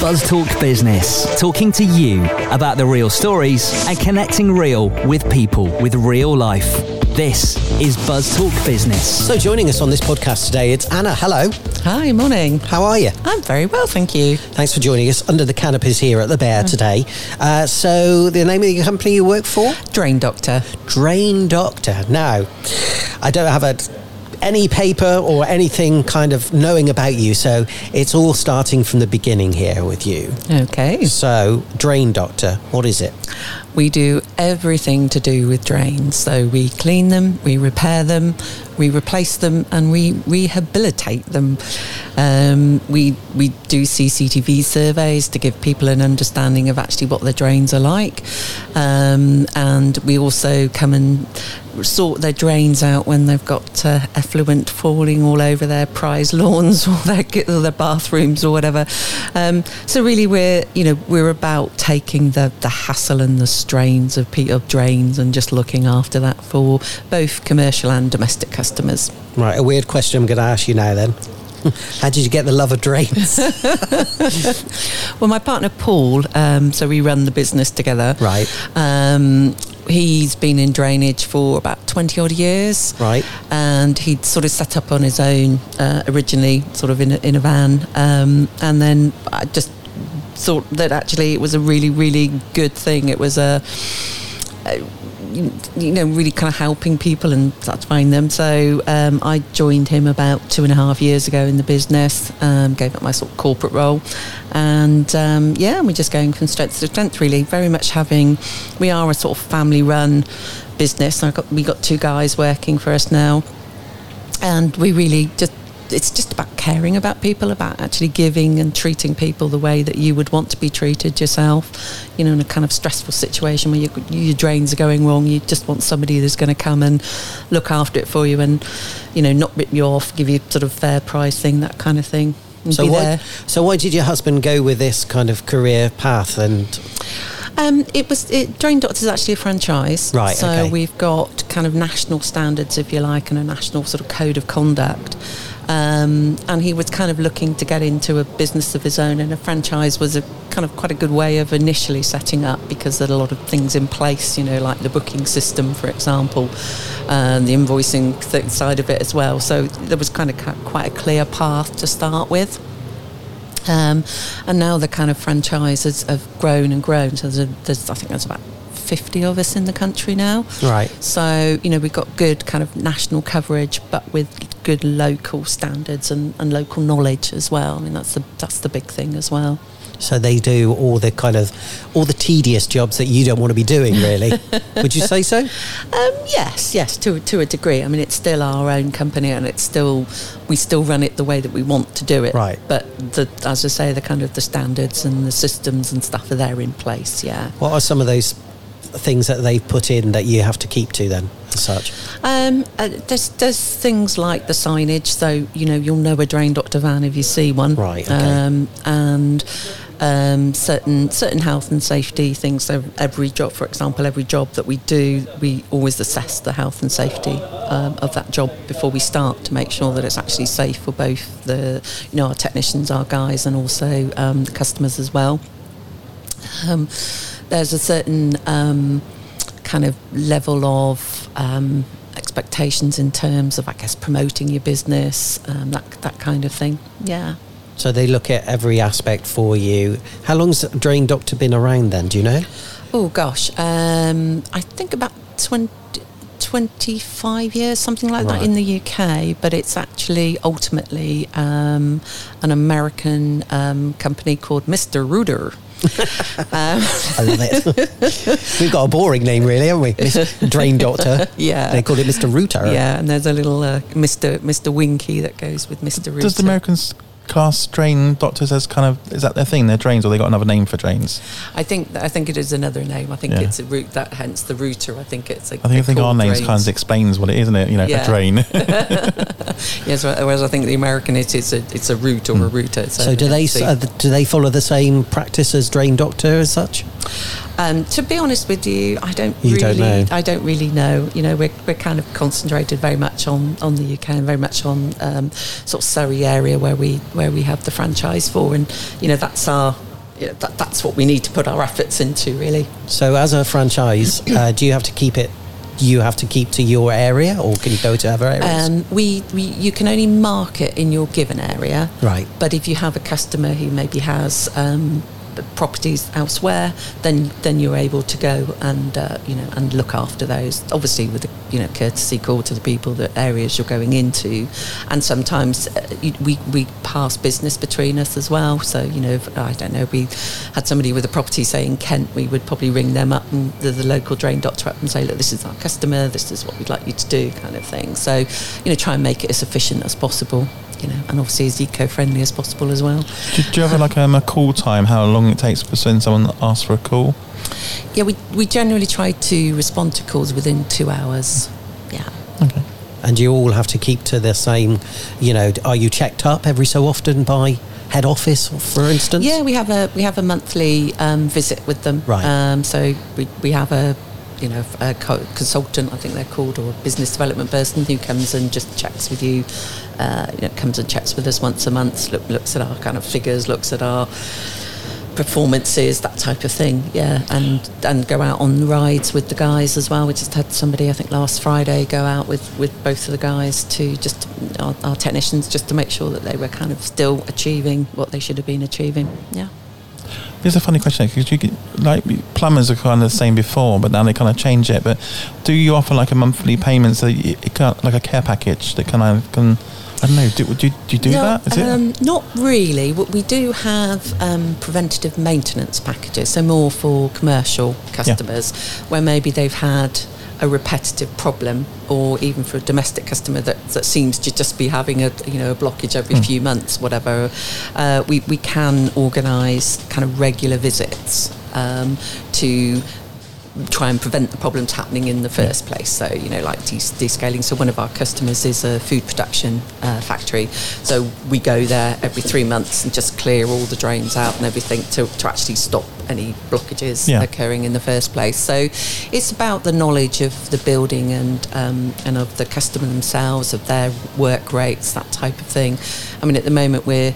Buzz Talk Business, talking to you about the real stories and connecting real with people with real life. This is Buzz Talk Business. So, joining us on this podcast today, it's Anna. Hello. Hi, morning. How are you? I'm very well, thank you. Thanks for joining us under the canopies here at the Bear today. Uh, so, the name of the company you work for? Drain Doctor. Drain Doctor. Now, I don't have a any paper or anything kind of knowing about you. So it's all starting from the beginning here with you. Okay. So, Drain Doctor, what is it? We do everything to do with drains. So we clean them, we repair them, we replace them, and we rehabilitate them. Um, we we do CCTV surveys to give people an understanding of actually what the drains are like, um, and we also come and sort their drains out when they've got uh, effluent falling all over their prize lawns or their, or their bathrooms or whatever. Um, so really, we're you know we're about taking the the hassle and the strains of, of drains and just looking after that for both commercial and domestic customers. Right, a weird question I'm going to ask you now then. How did you get the love of drains? well, my partner Paul, um, so we run the business together. Right. Um, he's been in drainage for about 20 odd years. Right. And he'd sort of set up on his own uh, originally, sort of in a, in a van. Um, and then I just thought that actually it was a really, really good thing. It was a, a you know, really kind of helping people and satisfying them. So um, I joined him about two and a half years ago in the business, um, gave up my sort of corporate role, and um, yeah, we're just going from strength to strength. Really, very much having. We are a sort of family-run business. I got we got two guys working for us now, and we really just it's just about caring about people, about actually giving and treating people the way that you would want to be treated yourself. You know, in a kind of stressful situation where you, your drains are going wrong, you just want somebody that's going to come and look after it for you and, you know, not rip you off, give you sort of fair pricing, that kind of thing. So why, so why did your husband go with this kind of career path and? Um, it was it, Drain Doctors is actually a franchise, right? So okay. we've got kind of national standards, if you like, and a national sort of code of conduct. Um, and he was kind of looking to get into a business of his own, and a franchise was a kind of quite a good way of initially setting up because there are a lot of things in place, you know, like the booking system, for example, and the invoicing side of it as well. So there was kind of quite a clear path to start with. Um, and now the kind of franchises have grown and grown. So there's, there's I think there's about 50 of us in the country now. Right. So, you know, we've got good kind of national coverage, but with good local standards and, and local knowledge as well. I mean, that's the, that's the big thing as well. So they do all the kind of all the tedious jobs that you don't want to be doing, really. Would you say so? Um, yes, yes, to to a degree. I mean, it's still our own company, and it's still we still run it the way that we want to do it. Right. But the, as I say, the kind of the standards and the systems and stuff are there in place. Yeah. What are some of those things that they've put in that you have to keep to then such? Um, uh, there's, there's things like the signage, so you know you'll know a drain doctor van if you see one, right? Okay. Um, and um, certain certain health and safety things. So every job, for example, every job that we do, we always assess the health and safety um, of that job before we start to make sure that it's actually safe for both the you know our technicians, our guys, and also um, the customers as well. Um, there's a certain um, kind of level of um, expectations in terms of, I guess, promoting your business, um, that that kind of thing. Yeah. So they look at every aspect for you. How long's Drain Doctor been around then? Do you know? Oh gosh, um, I think about 20, 25 years, something like right. that in the UK, but it's actually ultimately um, an American um, company called Mr. Rooter. Um. I love it. We've got a boring name, really, haven't we? Drain Doctor. Yeah. They called it Mr. Rooter. Yeah, and there's a little uh, Mr. Mr. Winky that goes with Mr. Rooter. Does the Americans cast drain doctors as kind of is that their thing? Their drains, or they got another name for drains? I think I think it is another name. I think yeah. it's a root that hence the Rooter. I think it's. Like I think I think our names kind of explains what it is, isn't it? You know, yeah. a drain. yes, whereas I think the American it is a it's a root or mm. a Rooter. So, do they uh, do they follow the same practice as drain doctor as such? Um, to be honest with you, I don't you really. Don't I don't really know. You know, we're, we're kind of concentrated very much on, on the UK and very much on um, sort of Surrey area where we where we have the franchise for, and you know that's our you know, that, that's what we need to put our efforts into, really. So, as a franchise, uh, do you have to keep it? You have to keep to your area, or can you go to other areas? Um, we, we you can only market in your given area, Right. But if you have a customer who maybe has um, properties elsewhere, then then you're able to go and uh, you know and look after those. Obviously, with a you know courtesy call to the people, the areas you're going into, and sometimes uh, we we pass business between us as well. So you know, if, I don't know, we had somebody with a property say in Kent, we would probably ring them up and the, the local drain doctor up and say, look, this is our customer, this is what we'd like you to do, kind of thing. So you know, try and make it as efficient as possible. You know, and obviously as eco-friendly as possible as well. Do, do you have like um, a call time? How long it takes for when someone asks for a call? Yeah, we, we generally try to respond to calls within two hours. Yeah. Okay. and you all have to keep to the same. You know, are you checked up every so often by head office, for instance? Yeah, we have a we have a monthly um, visit with them. Right. Um, so we, we have a you know a co- consultant, I think they're called, or a business development person who comes and just checks with you. Uh, you know, comes and checks with us once a month. Look, looks at our kind of figures, looks at our performances, that type of thing. Yeah, and and go out on rides with the guys as well. We just had somebody, I think, last Friday go out with with both of the guys to just our, our technicians just to make sure that they were kind of still achieving what they should have been achieving. Yeah. Here's a funny question because you get, like plumbers are kind of the same before, but now they kind of change it. But do you offer like a monthly payment so you, it of, like a care package that kind of can? I don't know. Do, do, you- do you do No, that? Is it? um, Not really. What we do have um, preventative maintenance packages, so more for commercial customers, where maybe they've had a repetitive problem, or even for a domestic customer that, that seems to just be having a you know a blockage every Hmm. few months, whatever. Uh, we we can organise kind of regular visits um, to try and prevent the problems happening in the first place. So, you know, like descaling. So, one of our customers is a food production uh, factory. So, we go there every three months and just clear all the drains out and everything to, to actually stop any blockages Yeah. occurring in the first place. So, it's about the knowledge of the building and um, and of the customer themselves, of their work rates, that type of thing. I mean, at the moment, we're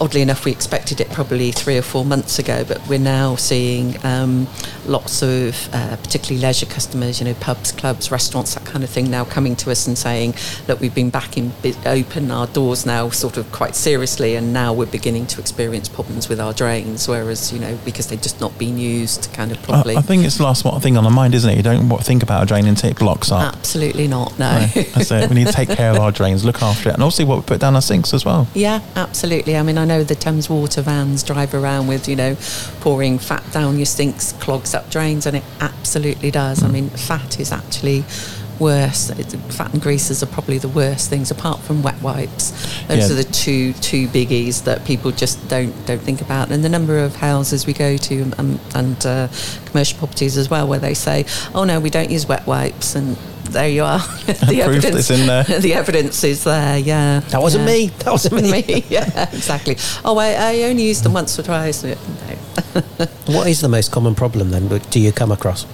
oddly enough, we expected it probably three or four months ago, but we're now seeing um, lots of, uh, particularly leisure customers, you know, pubs, clubs, restaurants, that kind of thing, now coming to us and saying, look, we've been back in bi- open our doors now, sort of quite seriously, and now we're beginning to experience problems with our drains, whereas, you know, because they've just not been used kind of I, properly. I think it's the last thing on our mind, isn't it? You don't think about a drain until it blocks up. Absolutely not, no. Right, That's it. We need to take care of our drains, look after it, and also what we put down our sinks as well. Yeah, absolutely. I mean, I know the Thames Water vans drive around with, you know, pouring fat down your sinks, clogs up drains, and it absolutely does. I mean, fat is actually worse. Fat and greases are probably the worst things, apart from wet wipes. Those Yeah. are the two two biggies that people just don't don't think about. And the number of houses we go to um, and uh, commercial properties as well, where they say, "Oh no, we don't use wet wipes," and there you are. the Proof it's in there. the evidence is there. Yeah, That wasn't Yeah. me. That wasn't me. me. Yeah, exactly. Oh, I, I only used them once or twice. No. What is the most common problem then? Do you come across?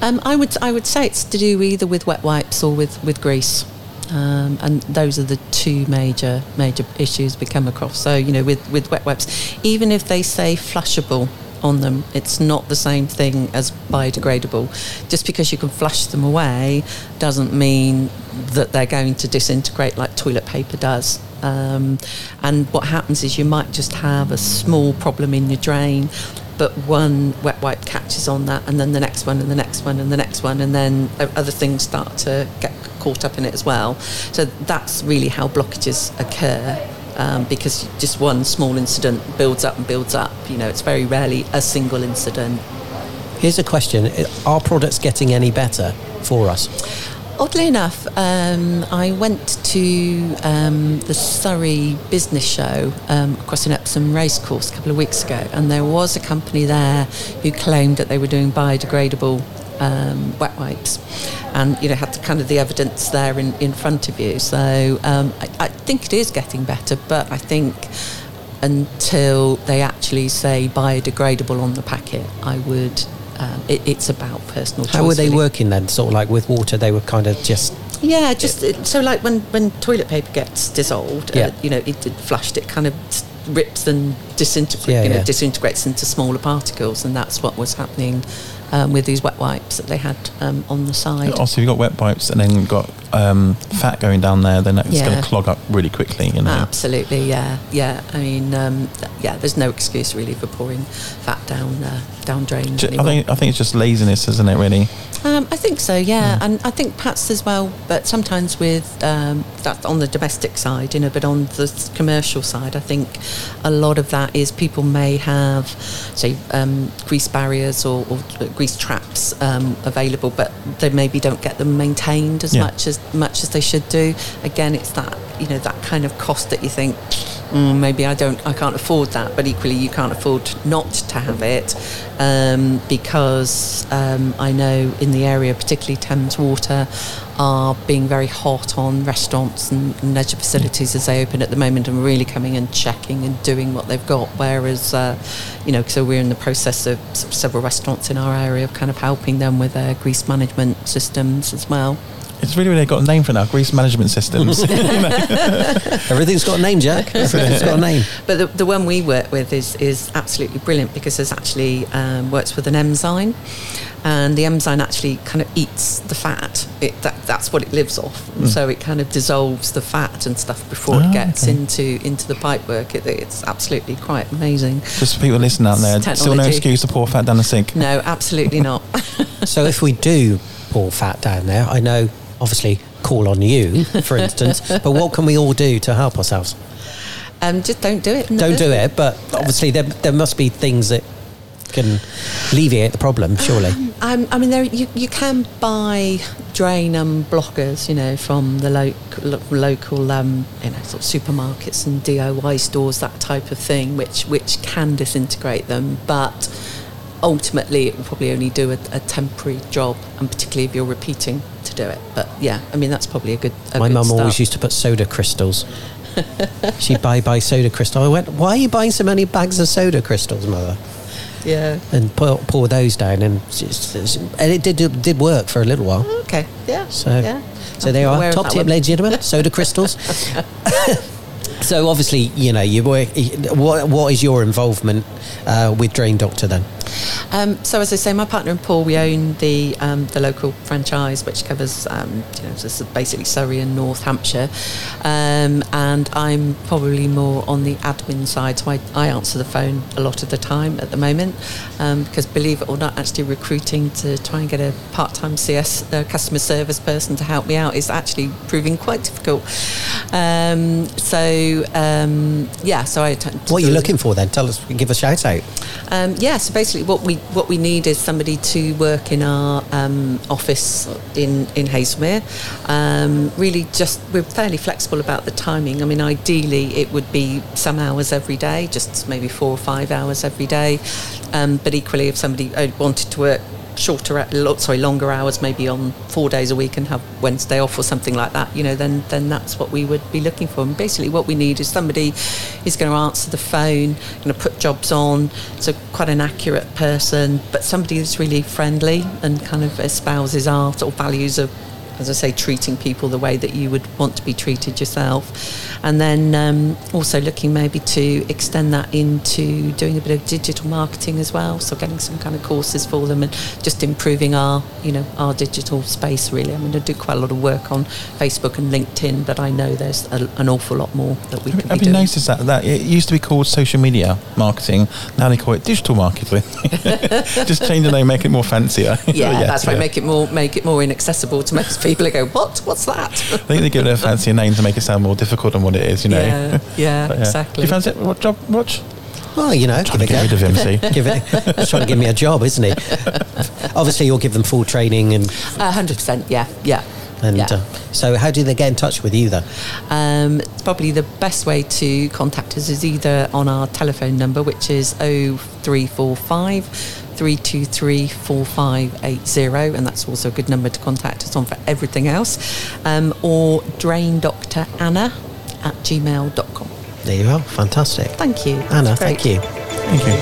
Um, I would I would say it's to do either with wet wipes or with with grease. Um, and those are the two major major issues we come across. So you know, with with wet wipes, even if they say flushable on them, it's not the same thing as biodegradable. Just because you can flush them away doesn't mean that they're going to disintegrate like toilet paper does. Um, and what happens is you might just have a small problem in your drain, but one wet wipe catches on that, and then the next one, and the next one, and the next one, and then other things start to get caught up in it as well. So that's really how blockages occur. Um, because just one small incident builds up and builds up. You know, it's very rarely a single incident. Here's a question: Are products getting any better for us? Oddly enough, um, I went to um, the Surrey Business Show um, across an Epsom racecourse a couple of weeks ago, and there was a company there who claimed that they were doing biodegradable um, wet wipes, and you know had the, kind of the evidence there in, in front of you. So um, I, I think it is getting better, but I think until they actually say biodegradable on the packet, I would. Um, it, it's about personal choice. How were they really. working then? Sort of like with water, they were kind of just Yeah, just it, so like when when toilet paper gets dissolved, Yeah. uh, you know, it, it flushed, it kind of rips and disintegrates, Yeah, you know, yeah. disintegrates into smaller particles, and that's what was happening um, with these wet wipes that they had um, on the side. Also, if you've got wet wipes and then you've got um, fat going down there, then it's going to clog up really quickly. You know. Absolutely, yeah, yeah. I mean, um, yeah. There's no excuse really for pouring fat down uh, down drains. Ju- I think I think it's just laziness, isn't it? Really. Um, I think so, yeah, Hmm. and I think perhaps as well, but sometimes with um, that on the domestic side, you know, but on the commercial side, I think a lot of that is people may have, say, um, grease barriers or, or grease traps um, available, but they maybe don't get them maintained as Yeah. much as much as they should do. Again, it's that you know that kind of cost that you think. Mm, maybe I don't, I can't afford that, but equally you can't afford not to have it um, because um, I know in the area, particularly Thames Water, are being very hot on restaurants and, leisure facilities as they open at the moment and really coming and checking and doing what they've got. Whereas, uh, you know, so we're in the process of several restaurants in our area of kind of helping them with their grease management systems as well. It's really really got a name for now. Grease management systems. Everything's got a name, Jack. Everything's got a name. But the, the one we work with is, is absolutely brilliant because it actually um, works with an enzyme, and the enzyme actually kind of eats the fat. It, that, that's what it lives off. And So it kind of dissolves the fat and stuff before Ah, it gets okay. into into the pipework. It, it's absolutely quite amazing. just for people listening out there, It's still no excuse to pour fat down the sink. No, absolutely not. So if we do pour fat down there, I know obviously call on you, for instance, but what can we all do to help ourselves? um, just don't do it. Don't do it, but obviously there, there must be things that can alleviate the problem, surely. Um, I mean, there you, you can buy drain um, blockers, you know, from the lo- lo- local, um, you know, sort of supermarkets and DIY stores, that type of thing, which which can disintegrate them, but ultimately it will probably only do a, a temporary job, and particularly if you're repeating to do it. But yeah, I mean, that's probably a good. A My good mum start. always used to put soda crystals. She'd buy buy soda crystal. I went, why are you buying so many bags of soda crystals, mother? Yeah. And pour, pour those down, and it's- it's- and it did did work for a little while. Okay. Yeah. So, yeah. so I'm are, top tip, ladies and gentlemen, soda crystals. so obviously, you know, you work. What what is your involvement uh, with Drain Doctor then? Um, so as I say, my partner and Paul, we own the um, the local franchise, which covers um, you know basically Surrey and North Hampshire, um, and I'm probably more on the admin side. So I, I answer the phone a lot of the time at the moment, um, because believe it or not, actually recruiting to try and get a part-time CS uh, customer service person to help me out is actually proving quite difficult. Um, so um, yeah, so I What are you looking for then? Tell us. Give a shout out. um, yeah, so basically, what we what we need is somebody to work in our um, office in in Haslemere. Um, really, just we're fairly flexible about the timing. I mean, ideally, it would be some hours every day, just maybe four or five hours every day. Um, but equally, if somebody uh, wanted to work shorter, uh, sorry, longer hours, maybe on four days a week and have Wednesday off or something like that, you know, then then that's what we would be looking for. And basically, what we need is somebody who's going to answer the phone, going to put jobs on, so quite an accurate person, but somebody that's really friendly and kind of espouses our sort of values of. As I say, treating people the way that you would want to be treated yourself, and then um, also looking maybe to extend that into doing a bit of digital marketing as well. So getting some kind of courses for them and just improving our, you know, our digital space. Really, I mean, I do quite a lot of work on Facebook and LinkedIn, but I know there's a, an awful lot more that we can Have be you doing. noticed that that it used to be called social media marketing? Now they call it digital marketing. Just change the name, make it more fancier. Yeah, that's why yeah. make it more make it more inaccessible to most people. They go, what? What's that? I think they give it a fancier name to make it sound more difficult than what it is. You know. Yeah, yeah, But, exactly. Do you fancy it? What job? Watch. Well, you know, Trying to it get rid of him. See. give it. He's trying to give me a job, isn't he? Obviously, you'll give them full training and hundred percent. Yeah, yeah. and. yeah. Uh, so, how do they get in touch with you then? Um, it's probably the best way to contact us is either on our telephone number, which is 0345 323 4580, and that's also a good number to contact us on for everything else, um, or drain Dr. Anna at gmail.com. There you are. Fantastic. Thank you. Anna, thank you. Thank you.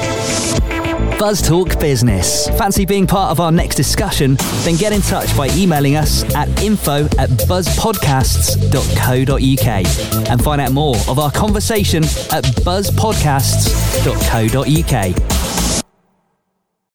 Buzz Talk Business. Fancy being part of our next discussion? Then get in touch by emailing us at info at buzzpodcasts.co.uk and find out more of our conversation at buzzpodcasts.co.uk.